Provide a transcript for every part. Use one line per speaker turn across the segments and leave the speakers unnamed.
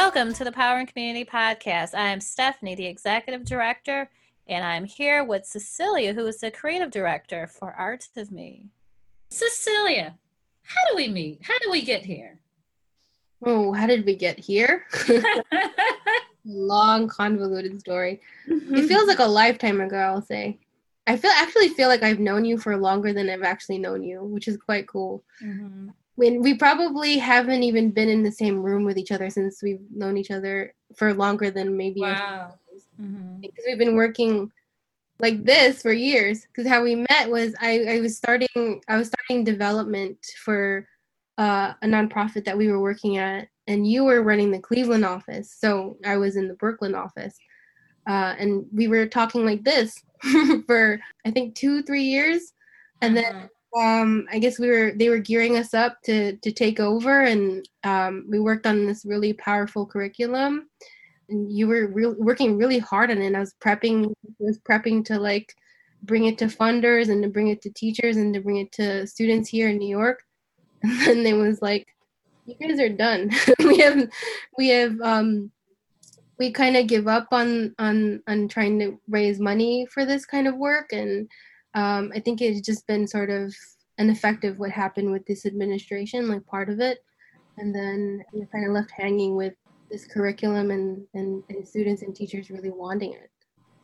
Welcome to the Power and Community Podcast. I am Stephanie, the Executive Director, and I'm here with Cecilia, who is the Creative Director for Art of Me. Cecilia, how do we meet? How do we get here?
Oh, how did we get here? Long, convoluted story. It feels like a lifetime ago, I'll say. I feel actually feel like I've known you for longer than I've actually known you, which is quite cool. Mm-hmm when we probably haven't even been in the same room with each other since we've known each other for longer than maybe
wow.
Mm-hmm. because we've been working like this for years because how we met was I, I was starting i was starting development for uh, a nonprofit that we were working at and you were running the cleveland office so i was in the brooklyn office uh, and we were talking like this for i think two three years and then uh-huh um, I guess we were they were gearing us up to to take over, and um, we worked on this really powerful curriculum. And you were re- working really hard on it. And I was prepping, was prepping to like bring it to funders and to bring it to teachers and to bring it to students here in New York. And then it was like, you guys are done. we have, we have, um, we kind of give up on on on trying to raise money for this kind of work and um, I think it's just been sort of an effect of what happened with this administration, like part of it. And then you're kind of left hanging with this curriculum and, and, and students and teachers really wanting it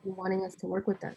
and wanting us to work with them.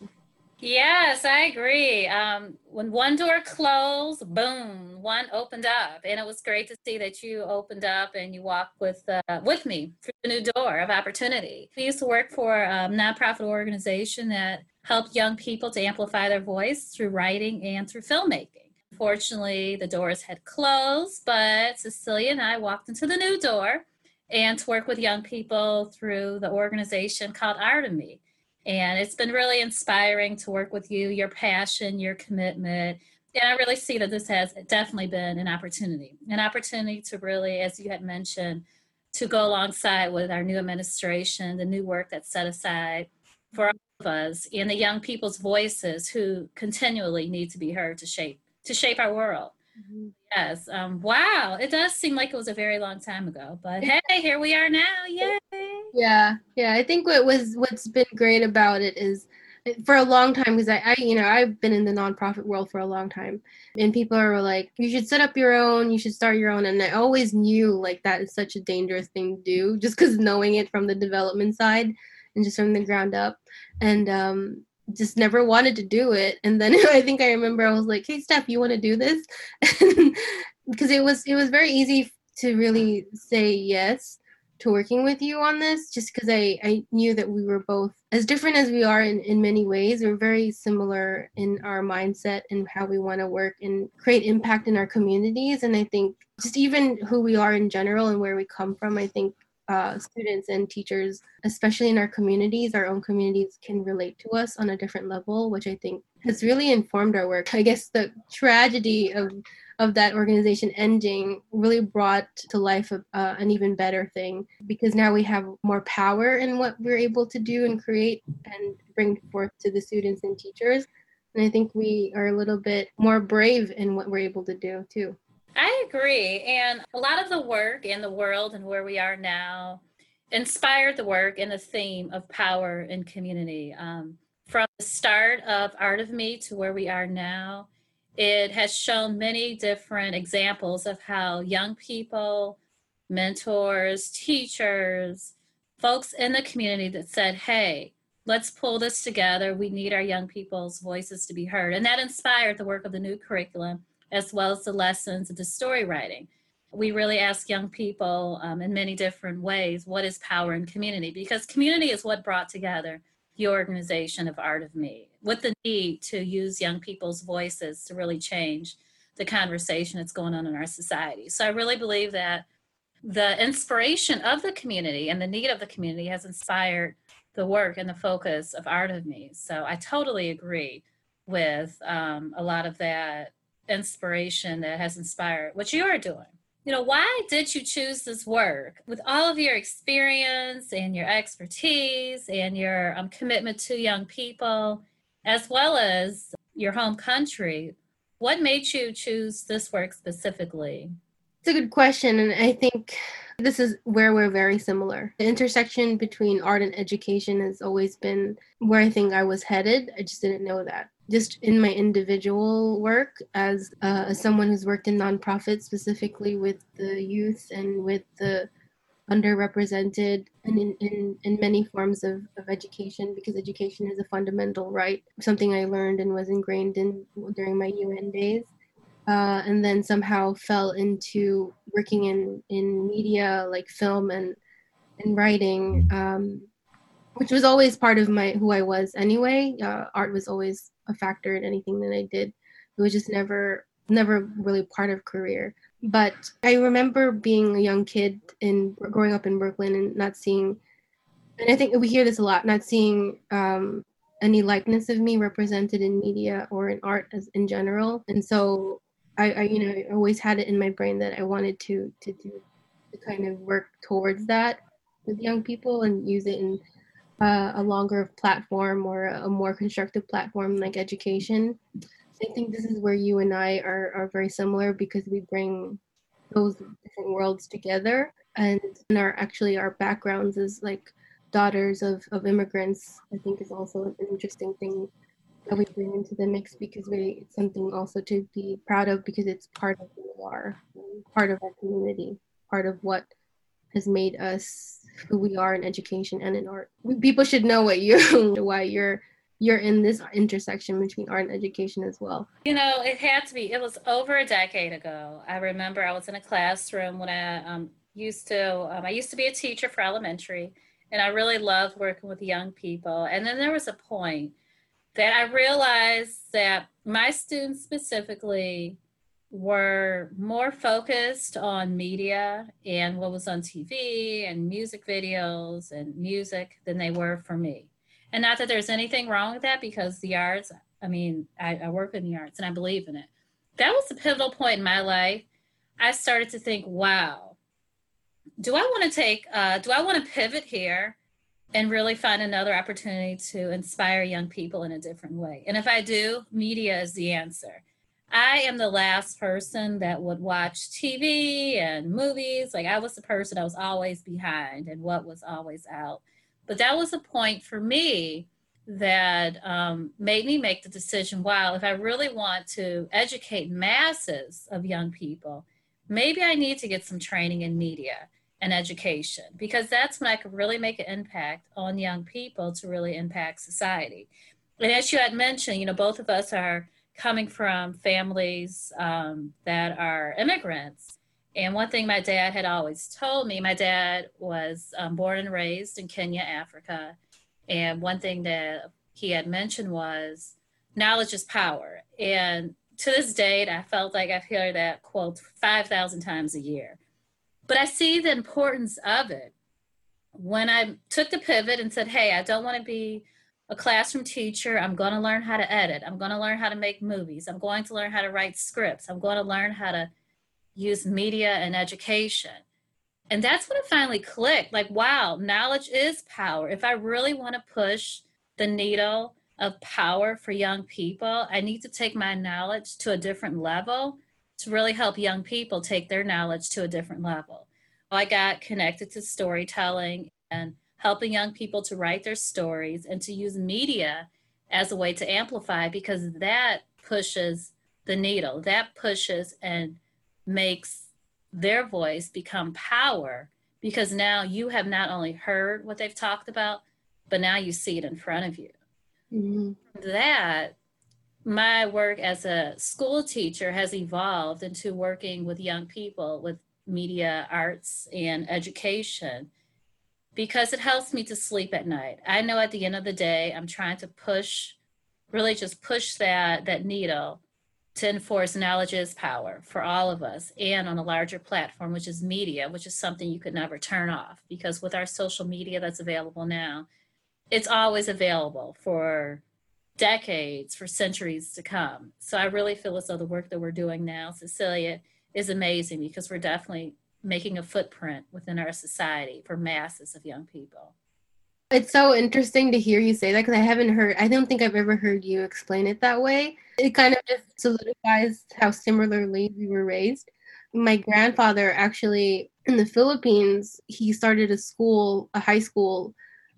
Yes, I agree. Um, when one door closed, boom, one opened up, and it was great to see that you opened up and you walked with uh, with me through the new door of opportunity. We used to work for a nonprofit organization that helped young people to amplify their voice through writing and through filmmaking. Fortunately, the doors had closed, but Cecilia and I walked into the new door and to work with young people through the organization called Art of Me. And it's been really inspiring to work with you, your passion, your commitment. And I really see that this has definitely been an opportunity, an opportunity to really, as you had mentioned, to go alongside with our new administration, the new work that's set aside for of us and the young people's voices who continually need to be heard to shape to shape our world. Mm-hmm. Yes. Um, wow. It does seem like it was a very long time ago, but hey, here we are now. Yay.
Yeah. Yeah. I think what was what's been great about it is for a long time because I, I, you know i've been in the nonprofit world for a long time and people are like you should set up your own you should start your own and i always knew like that is such a dangerous thing to do just because knowing it from the development side and just from the ground up. And um just never wanted to do it. And then i think i remember i was like hey steph you want to do this? Because it was it was very easy to really say yes to working with you on this just because I, I knew that we were both as different as we are in, in many ways we're very similar in our mindset and how we want to work and create impact in our communities. And i think just even who we are in general and where we come from i think uh, students and teachers, especially in our communities, our own communities, can relate to us on a different level, which I think has really informed our work. I guess the tragedy of of that organization ending really brought to life a, uh, an even better thing because now we have more power in what we're able to do and create and bring forth to the students and teachers. And I think we are a little bit more brave in what we're able to do too.
I agree. And a lot of the work in the world and where we are now inspired the work and the theme of power and community. Um, from the start of Art of Me to where we are now, it has shown many different examples of how young people, mentors, teachers, folks in the community that said, hey, let's pull this together. We need our young people's voices to be heard. And that inspired the work of the new curriculum as well as the lessons of the story writing. We really ask young people um, in many different ways what is power in community because community is what brought together the organization of Art of Me with the need to use young people's voices to really change the conversation that's going on in our society. So I really believe that the inspiration of the community and the need of the community has inspired the work and the focus of Art of Me. So I totally agree with um, a lot of that inspiration that has inspired what you are doing. You know, why did you choose this work with all of your experience and your expertise and your um, commitment to young people, as well as your home country? What made you choose this work specifically?
It's a good question. And I think This is where we're very similar. The intersection between art and education has always been where I think I was headed. I just didn't know that. Just in my individual work as, uh, as someone who's worked in nonprofits, specifically with the youth and with the underrepresented and in, in, in many forms of, of education because education is a fundamental right something i learned and was ingrained in during my un days uh, and then somehow fell into working in in media like film and and writing um, which was always part of my who i was anyway. Uh, art was always a factor in anything that i did. It was just never never really part of career. But i remember being a young kid and growing up in brooklyn and not seeing and i think we hear this a lot not seeing um, any likeness of me represented in media or in art as in general. And so I, I you know I always had it in my brain that I wanted to to do to kind of work towards that with young people and use it in uh, a longer platform or a more constructive platform like education. I think this is where you and I are, are very similar because we bring those different worlds together and our actually our backgrounds as like daughters of, of immigrants I think is also an interesting thing that we bring into the mix because we it's something also to be proud of because it's part of who we are, part of our community, part of what has made us who we are in education and in art. People should know what you why you're you're in this intersection between art and education as well.
You know, it had to be. It was over a decade ago. I remember I was in a classroom when I um, used to. Um, I used to be a teacher for elementary, and I really loved working with young people. And then there was a point that I realized that my students specifically were more focused on media and what was on TV and music videos and music than they were for me. And not that there's anything wrong with that because the arts, I mean, I, I work in the arts and I believe in it. That was a pivotal point in my life. I started to think, wow, do I want to take, uh, do I want to pivot here and really find another opportunity to inspire young people in a different way. And if I do, media is the answer. I am the last person that would watch TV and movies. Like I was the person I was always behind and what was always out. But that was a point for me that um, made me make the decision wow, if I really want to educate masses of young people, maybe I need to get some training in media and education because that's when I could really make an impact on young people to really impact society. And as you had mentioned, you know, both of us are coming from families um, that are immigrants. And one thing my dad had always told me my dad was um, born and raised in Kenya, Africa. And one thing that he had mentioned was knowledge is power. And to this date, I felt like I've heard that quote 5,000 times a year but I see the importance of it. When I took the pivot and said, hey, I don't want to be a classroom teacher. I'm going to learn how to edit. I'm going to learn how to make movies. I'm going to learn how to write scripts. I'm going to learn how to use media and education. And that's when it finally clicked like, wow, knowledge is power. If I really want to push the needle of power for young people, I need to take my knowledge to a different level to really help young people take their knowledge to a different level. I got connected to storytelling and helping young people to write their stories and to use media as a way to amplify because that pushes the needle, that pushes and makes their voice become power because now you have not only heard what they've talked about, but now you see it in front of you. Mm-hmm. That my work as a school teacher has evolved into working with young people with media arts and education because it helps me to sleep at night. I know at the end of the day, I'm trying to push, really just push that, that needle to enforce knowledge is power for all of us and on a larger platform, which is media, which is something you could never turn off because with our social media that's available now, it's always available for decades, for centuries to come. So I really feel as though the work that we're doing now, Cecilia, is amazing because we're definitely making a footprint within our society for masses of young people.
It's so interesting to hear you say that because I haven't heard, I don't think I've ever heard you explain it that way. It kind of just solidifies how similarly we were raised. My grandfather actually in the Philippines, he started a school, a high school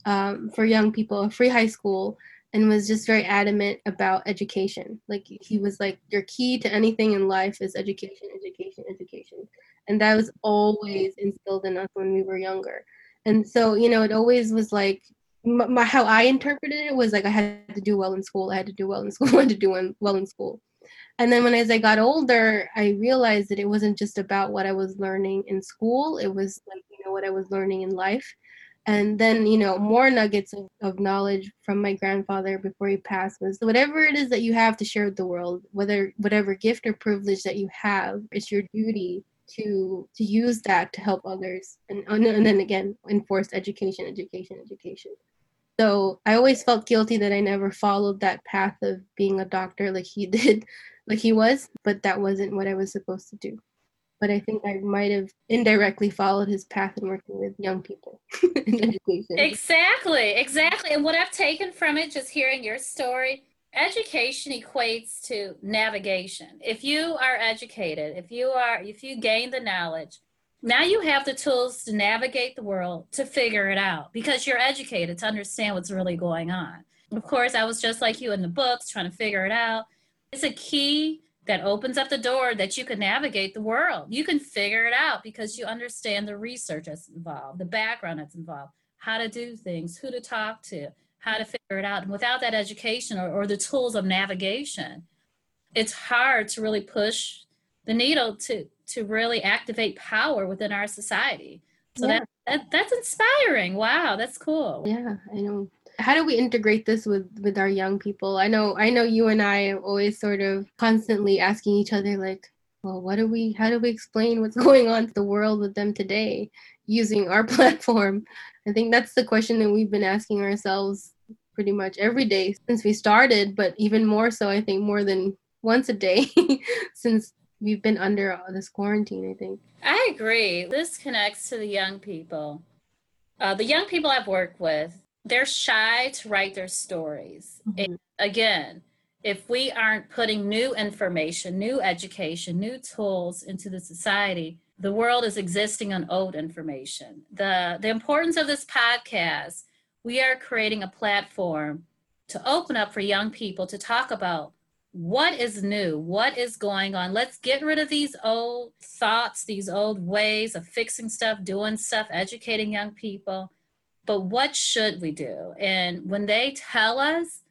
um, for young people, a free high school, and was just very adamant about education. Like he was like, your key to anything in life is education, education, education. And that was always instilled in us when we were younger. And so, you know, it always was like, my, how I interpreted it was like I had to do well in school. I had to do well in school. I had to do well in school. And then when as I got older, I realized that it wasn't just about what I was learning in school. It was like you know what I was learning in life. And then you know more nuggets of, of knowledge from my grandfather before he passed. Was whatever it is that you have to share with the world, whether whatever gift or privilege that you have, it's your duty to to use that to help others. And, and then again enforce education education education. So i always felt guilty that i never followed that path of being a doctor like he did like he was but that wasn't what i was supposed to do but i think i might have indirectly followed his path in working with young people in education
exactly exactly and what i've taken from it just hearing your story education equates to navigation. If you are educated, if you are if you gain the knowledge, now you have the tools to navigate the world to figure it out because you're educated to understand what's really going on. Of course, I was just like you in the books trying to figure it out. It's a key that opens up the door that you can navigate the world. You can figure it out because you understand the research that's involved, the background that's involved, how to do things, who to talk to, how to figure it out. And without that education or, or the tools of navigation, it's hard to really push the needle to to really activate power within our society. So yeah. that, that that's inspiring. Wow, that's cool.
Yeah, I know. How do we integrate this with with our young people? I know I know you and I are always sort of constantly asking each other like, well, what do we how do we explain what's going on to the world with them today using our platform? I think that's the question that we've been asking ourselves pretty much every day since we started, but even more so, I think, more than once a day since we've been under this quarantine, I think.
I agree. This connects to the young people. Uh, the young people I've worked with, they're shy to write their stories. Mm-hmm. again, if we aren't putting new information, new education, new tools into the society, the world is existing on old information. The, the importance of this podcast, we are creating a platform to open up for young people to talk about what is new, what is going on. Let's get rid of these old thoughts, these old ways of fixing stuff, doing stuff, educating young people. But what should we do? And when they tell us,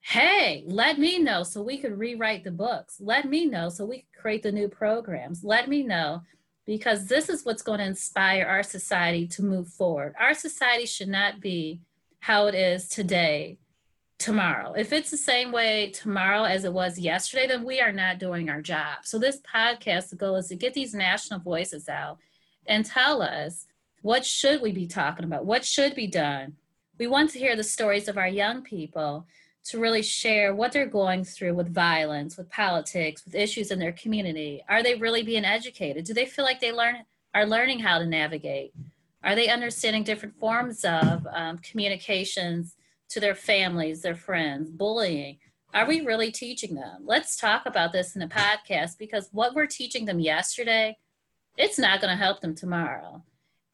hey, let me know so we could rewrite the books, let me know so we could create the new programs, let me know because this is what's going to inspire our society to move forward. Our society should not be how it is today, tomorrow. If it's the same way tomorrow as it was yesterday, then we are not doing our job. So, this podcast, the goal is to get these national voices out and tell us what should we be talking about? What should be done? We want to hear the stories of our young people to really share what they're going through with violence, with politics, with issues in their community. Are they really being educated? Do they feel like they learn are learning how to navigate? Are they understanding different forms of um, communications to their families, their friends, bullying? Are we really teaching them? Let's talk about this in the podcast because what we're teaching them yesterday, it's not going to help them tomorrow.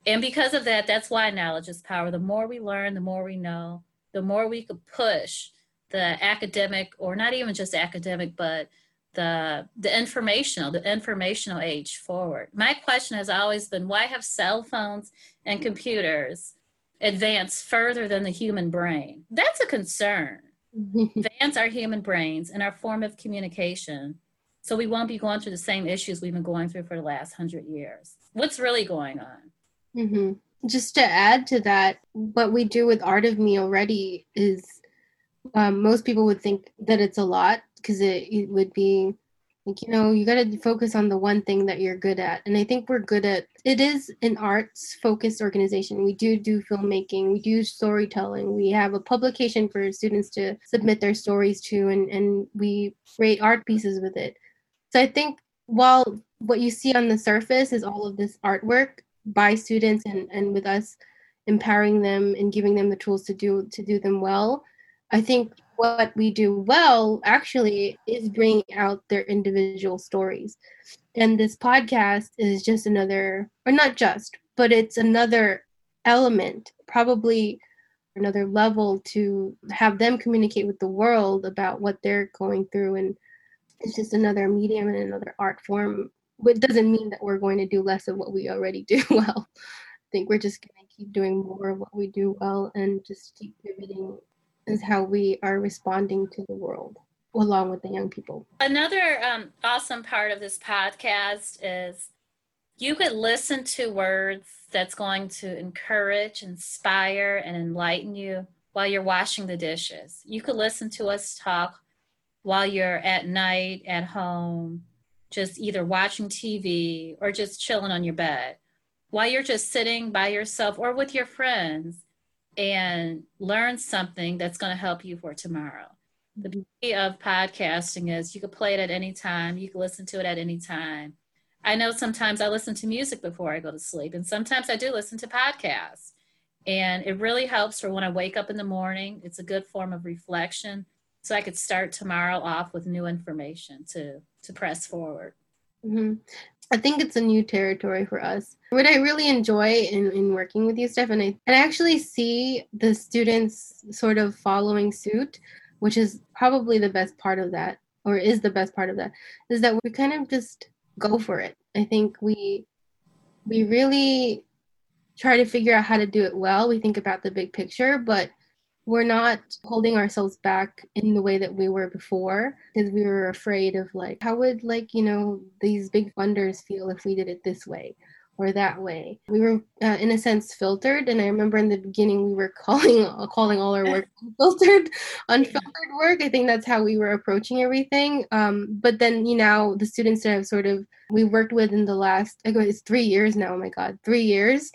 And because of that, that's why knowledge is power. The more we learn, the more we know, the more we could push the academic or not even just academic but the the informational the informational age forward. My question has always been why have cell phones and computers advanced further than the human brain? That's a concern. Advance our human brains and our form of communication so we won't be going through the same issues we've been going through for the last hundred years. What's really going on
mm-hmm. just to add to that what we do with art of me already is um, most people would think that it's a lot because it, it would be like you know you got to focus on the one thing that you're good at. And i think we're good at it is an arts focused organization. We do do filmmaking we do storytelling we have a publication for students to submit their stories to and and we create art pieces with it. So i think while what you see on the surface is all of this artwork by students and and with us empowering them and giving them the tools to do to do them well I think what we do well actually is bring out their individual stories. And this podcast is just another, or not just, but it's another element, probably another level to have them communicate with the world about what they're going through. And it's just another medium and another art form. It doesn't mean that we're going to do less of what we already do well. I think we're just going to keep doing more of what we do well and just keep pivoting is how we are responding to the world along with the young people.
Another um, awesome part of this podcast is you could listen to words that's going to encourage, inspire, and enlighten you while you're washing the dishes. You could listen to us talk while you're at night at home, just either watching TV or just chilling on your bed, while you're just sitting by yourself or with your friends and learn something that's going to help you for tomorrow. The beauty of podcasting is you can play it at any time, you can listen to it at any time. I know sometimes I listen to music before I go to sleep, and sometimes I do listen to podcasts. And it really helps for when I wake up in the morning. It's a good form of reflection. So I could start tomorrow off with new information to to press forward.
Mm-hmm. I think it's a new territory for us. What I really enjoy in, in working with you, Steph, and I, and I actually see the students sort of following suit, which is probably the best part of that, or is the best part of that, is that we kind of just go for it. I think we we really try to figure out how to do it well. We think about the big picture, but we're not holding ourselves back in the way that we were before because we were afraid of like how would like you know these big funders feel if we did it this way or that way? We were uh, in a sense filtered and i remember in the beginning we were calling calling all our work filtered unfiltered work. I think that's how we were approaching everything. Um, but then you know the students that i've sort of we worked with in the last it's three years now oh my god three years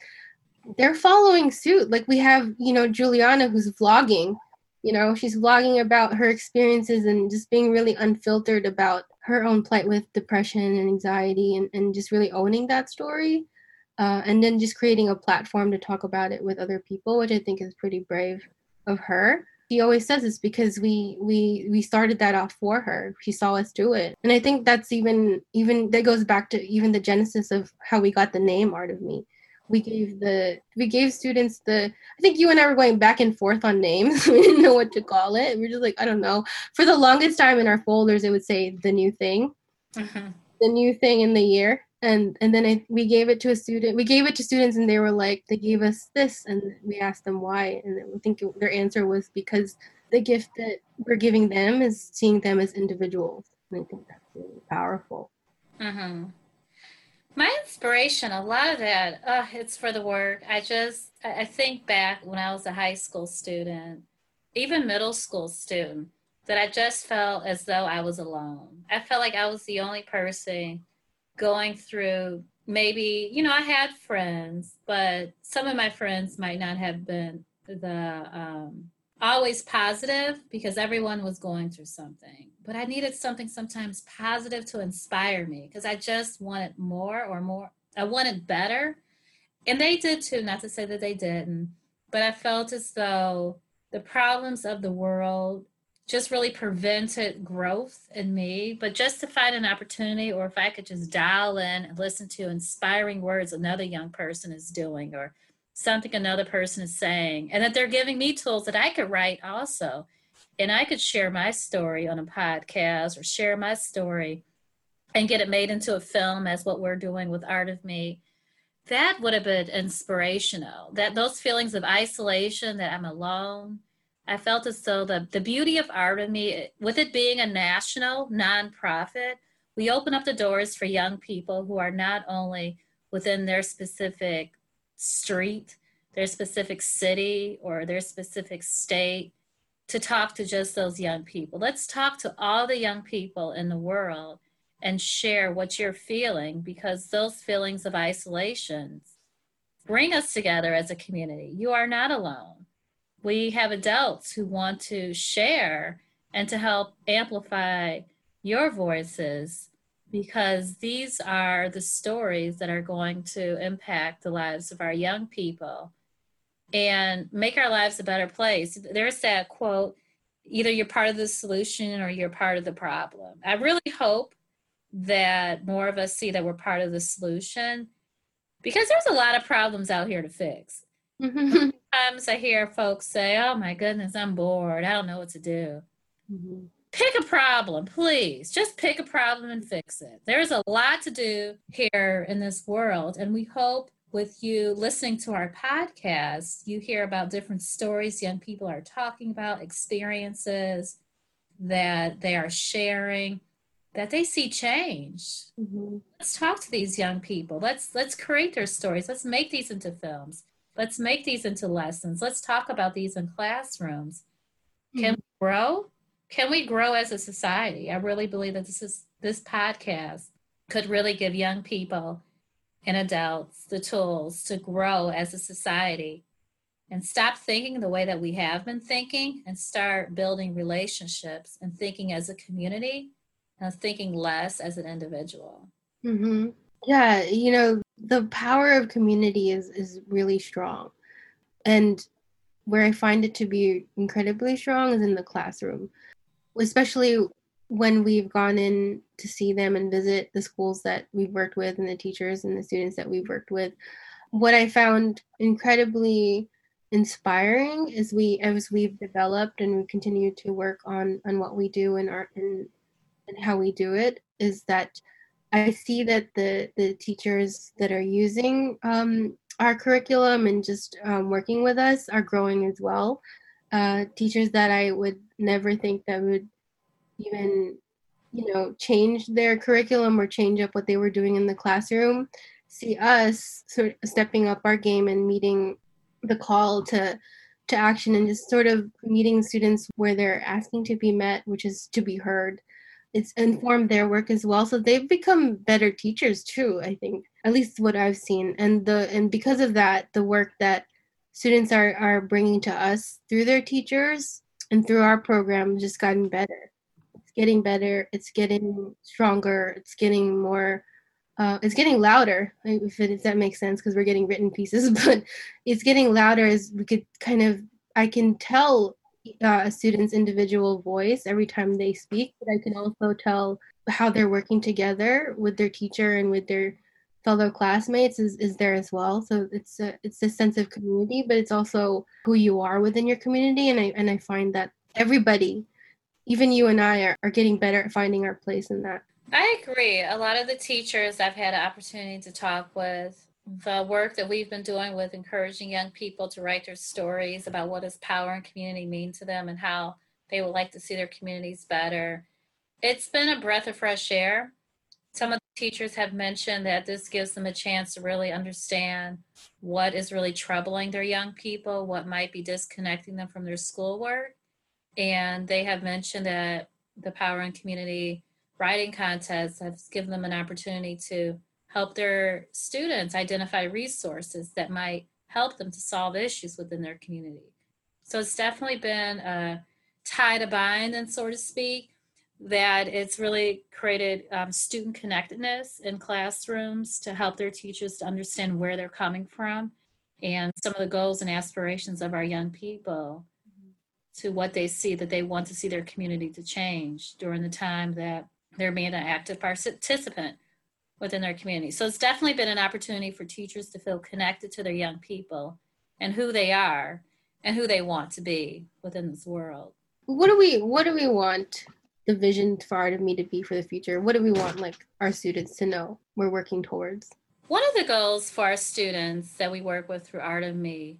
they're following suit. Like we have, you know, Juliana who's vlogging. You know, she's vlogging about her experiences and just being really unfiltered about her own plight with depression and anxiety and, and just really owning that story. Uh, and then just creating a platform to talk about it with other people, which I think is pretty brave of her. She always says this because we we we started that off for her. She saw us do it, and I think that's even even that goes back to even the genesis of how we got the name Art of Me we gave the we gave students the i think you and i were going back and forth on names. We didn't know what to call it. We are just like i don't know. For the longest time in our folders it would say the new thing. Mm-hmm. the new thing in the year. And and then I, we gave it to a student we gave it to students and they were like they gave us this and we asked them why. And i think it, their answer was because the gift that we're giving them is seeing them as individuals. And i think that's really powerful.
Mm-hmm. My inspiration, a lot of that, uh, it's for the work. I just, I think back when I was a high school student, even middle school student, that I just felt as though I was alone. I felt like I was the only person going through maybe, you know, I had friends, but some of my friends might not have been the um, always positive because everyone was going through something. But I needed something sometimes positive to inspire me because I just wanted more or more. I wanted better. And they did too, not to say that they didn't. But I felt as though the problems of the world just really prevented growth in me. But just to find an opportunity, or if I could just dial in and listen to inspiring words another young person is doing, or something another person is saying and that they're giving me tools that I could write also. And I could share my story on a podcast or share my story and get it made into a film as what we're doing with Art of Me. That would have been inspirational. That those feelings of isolation, that I'm alone, I felt as though the, the beauty of Art of Me, with it being a national nonprofit, we open up the doors for young people who are not only within their specific street, their specific city, or their specific state to talk to just those young people. Let's talk to all the young people in the world and share what you're feeling because those feelings of isolation bring us together as a community. You are not alone. We have adults who want to share and to help amplify your voices because these are the stories that are going to impact the lives of our young people and make our lives a better place. There's that quote either you're part of the solution or you're part of the problem. I really hope that more of us see that we're part of the solution because there's a lot of problems out here to fix. Mm-hmm. Sometimes I hear folks say, Oh my goodness, I'm bored. I don't know what to do. Mm-hmm. Pick a problem, please. Just pick a problem and fix it. There's a lot to do here in this world, and we hope with you listening to our podcast, you hear about different stories young people are talking about, experiences that they are sharing, that they see change. Mm-hmm. Let's talk to these young people. Let's let's create their stories. Let's make these into films. Let's make these into lessons. Let's talk about these in classrooms. Mm-hmm. Can we grow? Can we grow as a society? I really believe that this is this podcast could really give young people and adults the tools to grow as a society and stop thinking the way that we have been thinking and start building relationships and thinking as a community and thinking less as an individual.
Mm-hmm. Yeah, you know, the power of community is is really strong. And where I find it to be incredibly strong is in the classroom, especially when we've gone in to see them and visit the schools that we've worked with and the teachers and the students that we've worked with what i found incredibly inspiring is we as we've developed and we continue to work on on what we do and our and, and how we do it is that i see that the the teachers that are using um, our curriculum and just um, working with us are growing as well uh, teachers that i would never think that would even you know change their curriculum or change up what they were doing in the classroom. See us sort of stepping up our game and meeting the call to to action and just sort of meeting students where they're asking to be met which is to be heard. It's informed their work as well. So they've become better teachers too i think at least what i've seen. And the and because of that the work that students are are bringing to us through their teachers and through our program just gotten better It's getting better. It's getting stronger. It's getting more. Uh, it's getting louder, if, it, if that makes sense, because we're getting written pieces. But it's getting louder as we could kind of. I can tell uh, a student's individual voice every time they speak, but I can also tell how they're working together with their teacher and with their fellow classmates is, is there as well. So it's a it's a sense of community, but it's also who you are within your community. And I and I find that everybody even you and I are, are getting better at finding our place in that.
I agree. A lot of the teachers I've had an opportunity to talk with, the work that we've been doing with encouraging young people to write their stories about what does power and community mean to them and how they would like to see their communities better. It's been a breath of fresh air. Teachers have mentioned that this gives them a chance to really understand what is really troubling their young people, what might be disconnecting them from their schoolwork and they have mentioned that the Power and Community Writing Contest has given them an opportunity to help their students identify resources that might help them to solve issues within their community. So it's definitely been uh, a tie to bind, and so to speak, that it's really created um, student connectedness in classrooms to help their teachers to understand where they're coming from and some of the goals and aspirations of our young people to what they see that they want to see their community to change during the time that they're being an active participant within their community. So it's definitely been an opportunity for teachers to feel connected to their young people and who they are and who they want to be within this world.
What do we what do we want the vision for Art of Me to be for the future? What do we want like our students to know we're working towards?
One of the goals for our students that we work with through Art of Me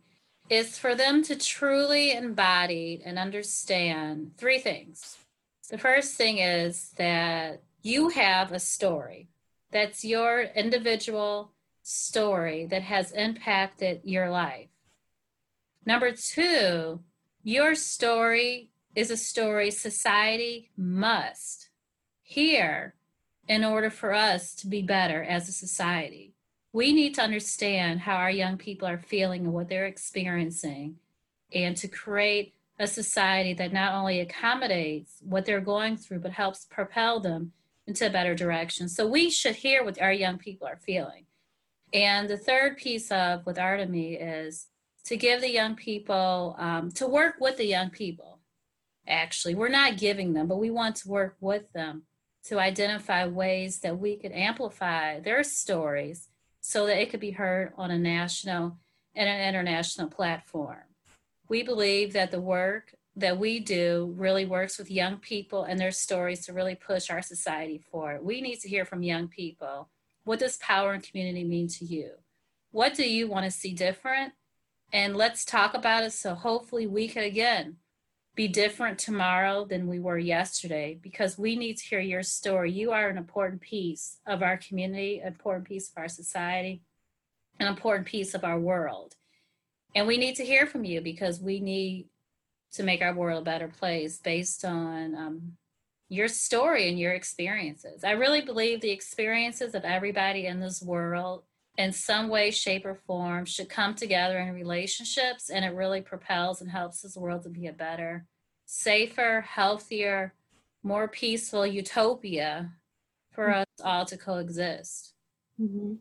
is for them to truly embody and understand three things. The first thing is that you have a story that's your individual story that has impacted your life. Number two, your story is a story society must hear in order for us to be better as a society. We need to understand how our young people are feeling and what they're experiencing and to create a society that not only accommodates what they're going through but helps propel them into a better direction. So we should hear what our young people are feeling. And the third piece of with Art of Me is to give the young people um, to work with the young people actually. We're not giving them, but we want to work with them to identify ways that we could amplify their stories so that it could be heard on a national and an international platform. We believe that the work that we do really works with young people and their stories to really push our society forward. We need to hear from young people. What does power and community mean to you? What do you want to see different? And let's talk about it so hopefully we can again be different tomorrow than we were yesterday because we need to hear your story. You are an important piece of our community, an important piece of our society, an important piece of our world. And we need to hear from you because we need to make our world a better place based on um, your story and your experiences. I really believe the experiences of everybody in this world in some way, shape, or form should come together in relationships, and it really propels and helps this world to be a better, safer, healthier, more peaceful utopia for mm-hmm. us all to coexist. Mm-hmm.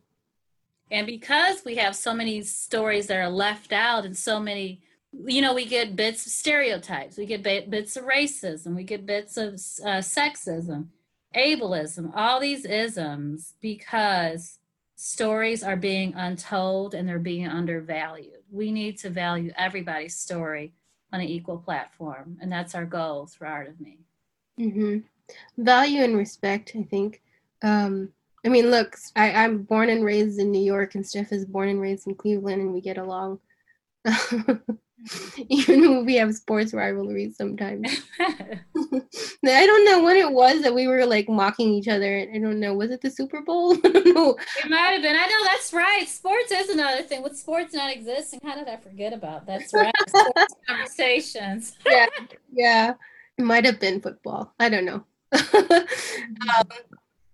And because we have so many stories that are left out and so many, you know, we get bits of stereotypes, we get bits of racism, we get bits of uh, sexism, ableism, all these isms because stories are being untold and they're being undervalued. We need to value everybody's story on an equal platform, and that's our goal through Art of Me.
Mm-hmm. Value and respect, I think. Um, I mean, look, I, I'm born and raised in New York, and Steph is born and raised in Cleveland, and we get along. even when we have sports rivalries sometimes. I don't know what it was that we were like mocking each other. I don't know. Was it the Super Bowl? I don't know.
It might have been. I know that's right. Sports is another thing. With sports not existing, how did I forget about? That's right. conversations.
yeah, yeah. It might have been football. I don't know. um,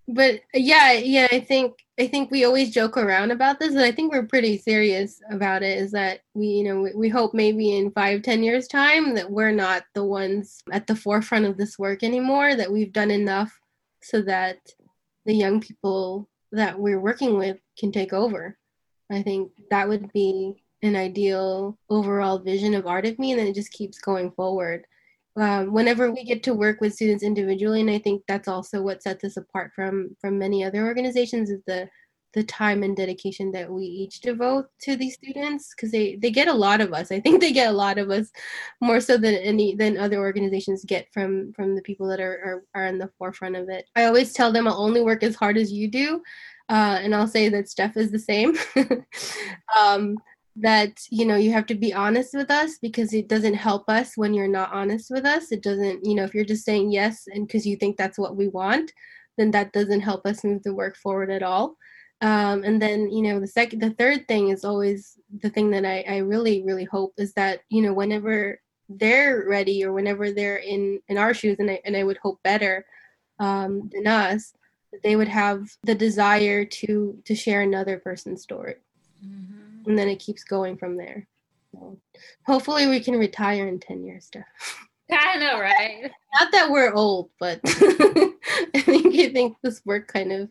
but yeah, yeah, I think I think we always joke around about this, and I think we're pretty serious about it. Is that we, you know, we, we hope maybe in five, ten years time that we're not the ones at the forefront of this work anymore. That we've done enough so that the young people that we're working with can take over. I think that would be an ideal overall vision of art of me, and then it just keeps going forward um, whenever we get to work with students individually and i think that's also what sets us apart from from many other organizations is the the time and dedication that we each devote to these students because they they get a lot of us. I think they get a lot of us more so than any than other organizations get from from the people that are are, are in the forefront of it. I always tell them i'll only work as hard as you do uh, and i'll say that steph is the same. Um, that you know you have to be honest with us because it doesn't help us when you're not honest with us. It doesn't you know if you're just saying yes and because you think that's what we want then that doesn't help us move the work forward at all. Um, and then you know the second the third thing is always the thing that I, I really really hope is that you know whenever they're ready or whenever they're in in our shoes and I, and I would hope better um, than us they would have the desire to to share another person's story. Mm-hmm and then it keeps going from there. So hopefully we can retire in 10 years, Steph.
I know, right?
Not that we're old, but I think I think this work kind of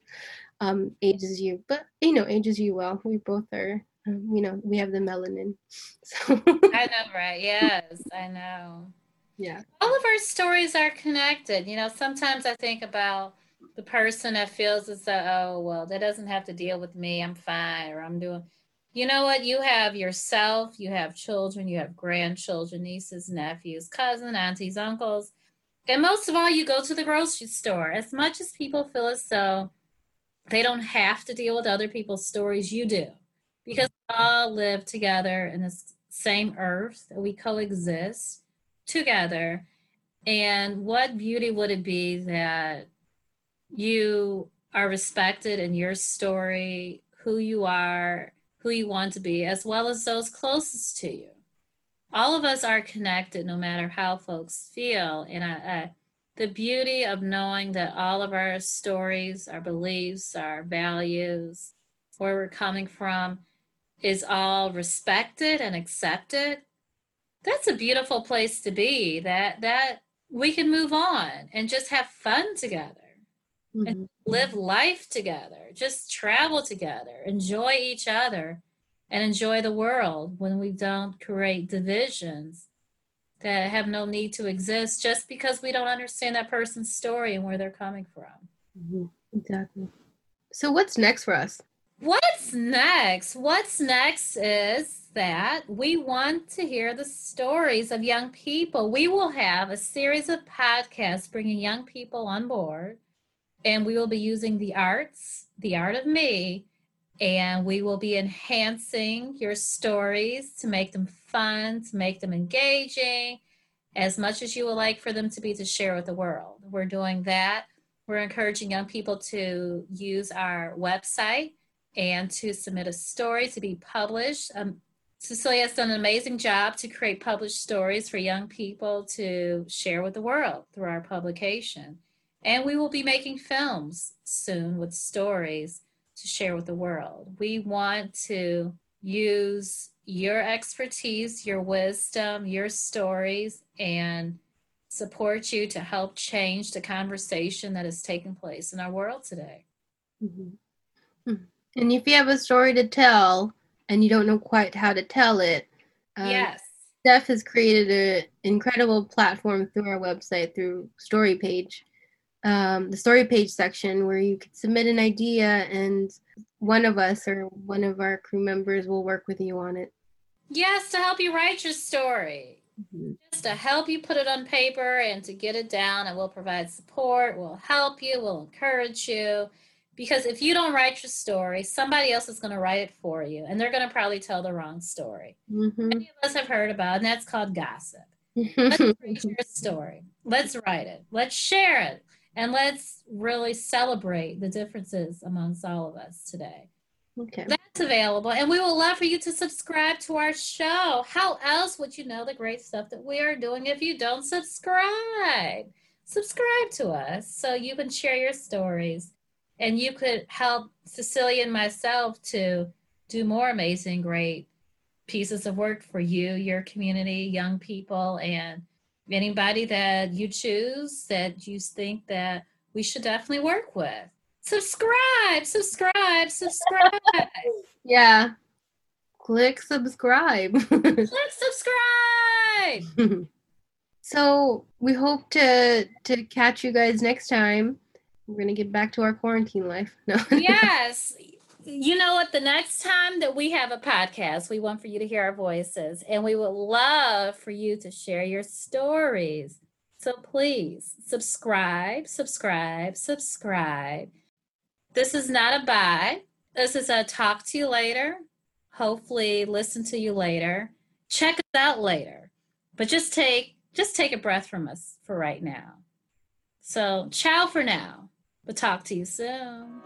um, ages you, but you know, ages you well. We both are, um, you know, we have the melanin.
So I know, right? Yes, I know.
Yeah.
All of our stories are connected. You know, sometimes I think about the person that feels as though, oh, well, that doesn't have to deal with me. I'm fine, or I'm doing you know what? You have yourself, you have children, you have grandchildren, nieces, nephews, cousins, aunties, uncles. And most of all, you go to the grocery store. As much as people feel as though they don't have to deal with other people's stories, you do. Because we all live together in this same earth, we coexist together. And what beauty would it be that you are respected in your story, who you are, who you want to be, as well as those closest to you. All of us are connected no matter how folks feel. And I, I, the beauty of knowing that all of our stories, our beliefs, our values, where we're coming from, is all respected and accepted. That's a beautiful place to be. That that we can move on and just have fun together mm-hmm. and live life together, just travel together, enjoy each other, and enjoy the world when we don't create divisions that have no need to exist just because we don't understand that person's story and where they're coming from.
Mhm. Exactly. So what's next for us?
What's next? What's next is that we want to hear the stories of young people. We will have a series of podcasts bringing young people on board, and we will be using the arts, the Art of Me, and we will be enhancing your stories to make them fun, to make them engaging, as much as you would like for them to be to share with the world. We're doing that. We're encouraging young people to use our website and to submit a story to be published. Um, Cecilia has done an amazing job to create published stories for young people to share with the world through our publication. And we will be making films soon with stories to share with the world. We want to use your expertise, your wisdom, your stories, and support you to help change the conversation that is taking place in our world today.
Mhm. Mhm. And if you have a story to tell and you don't know quite how to tell it, um,
yes.
Steph has created an incredible platform through our website, through Story Page, um, the Story Page section, where you could submit an idea and one of us or one of our crew members will work with you on it.
Yes, to help you write your story. Just to help you put it on paper and to get it down, and we'll provide support, we'll help you, we'll encourage you. Because if you don't write your story, somebody else is going to write it for you, and they're going to probably tell the wrong story.
Mhm.
Many of us have heard about, and that's called gossip. Let's your story. Let's write it. Let's share it. And let's really celebrate the differences amongst all of us today.
okay.
That's available. And we would love for you to subscribe to our show. How else would you know the great stuff that we are doing if you don't subscribe? Subscribe to us so you can share your stories and you could help Cecilia and myself to do more amazing, great pieces of work for you, your community, young people, and anybody that you choose that you think that we should definitely work with. Subscribe, subscribe, subscribe.
Yeah. Click subscribe.
Click subscribe.
so we hope to to catch you guys next time. We're gonna get back to our quarantine life. No.
yes. You know what? The next time that we have a podcast, we want for you to hear our voices and we would love for you to share your stories. So please subscribe, subscribe, subscribe. This is not a bye. This is a talk to you later. Hopefully listen to you later. Check us out later. But just take just take a breath from us for right now. So ciao for now. But talk to you soon.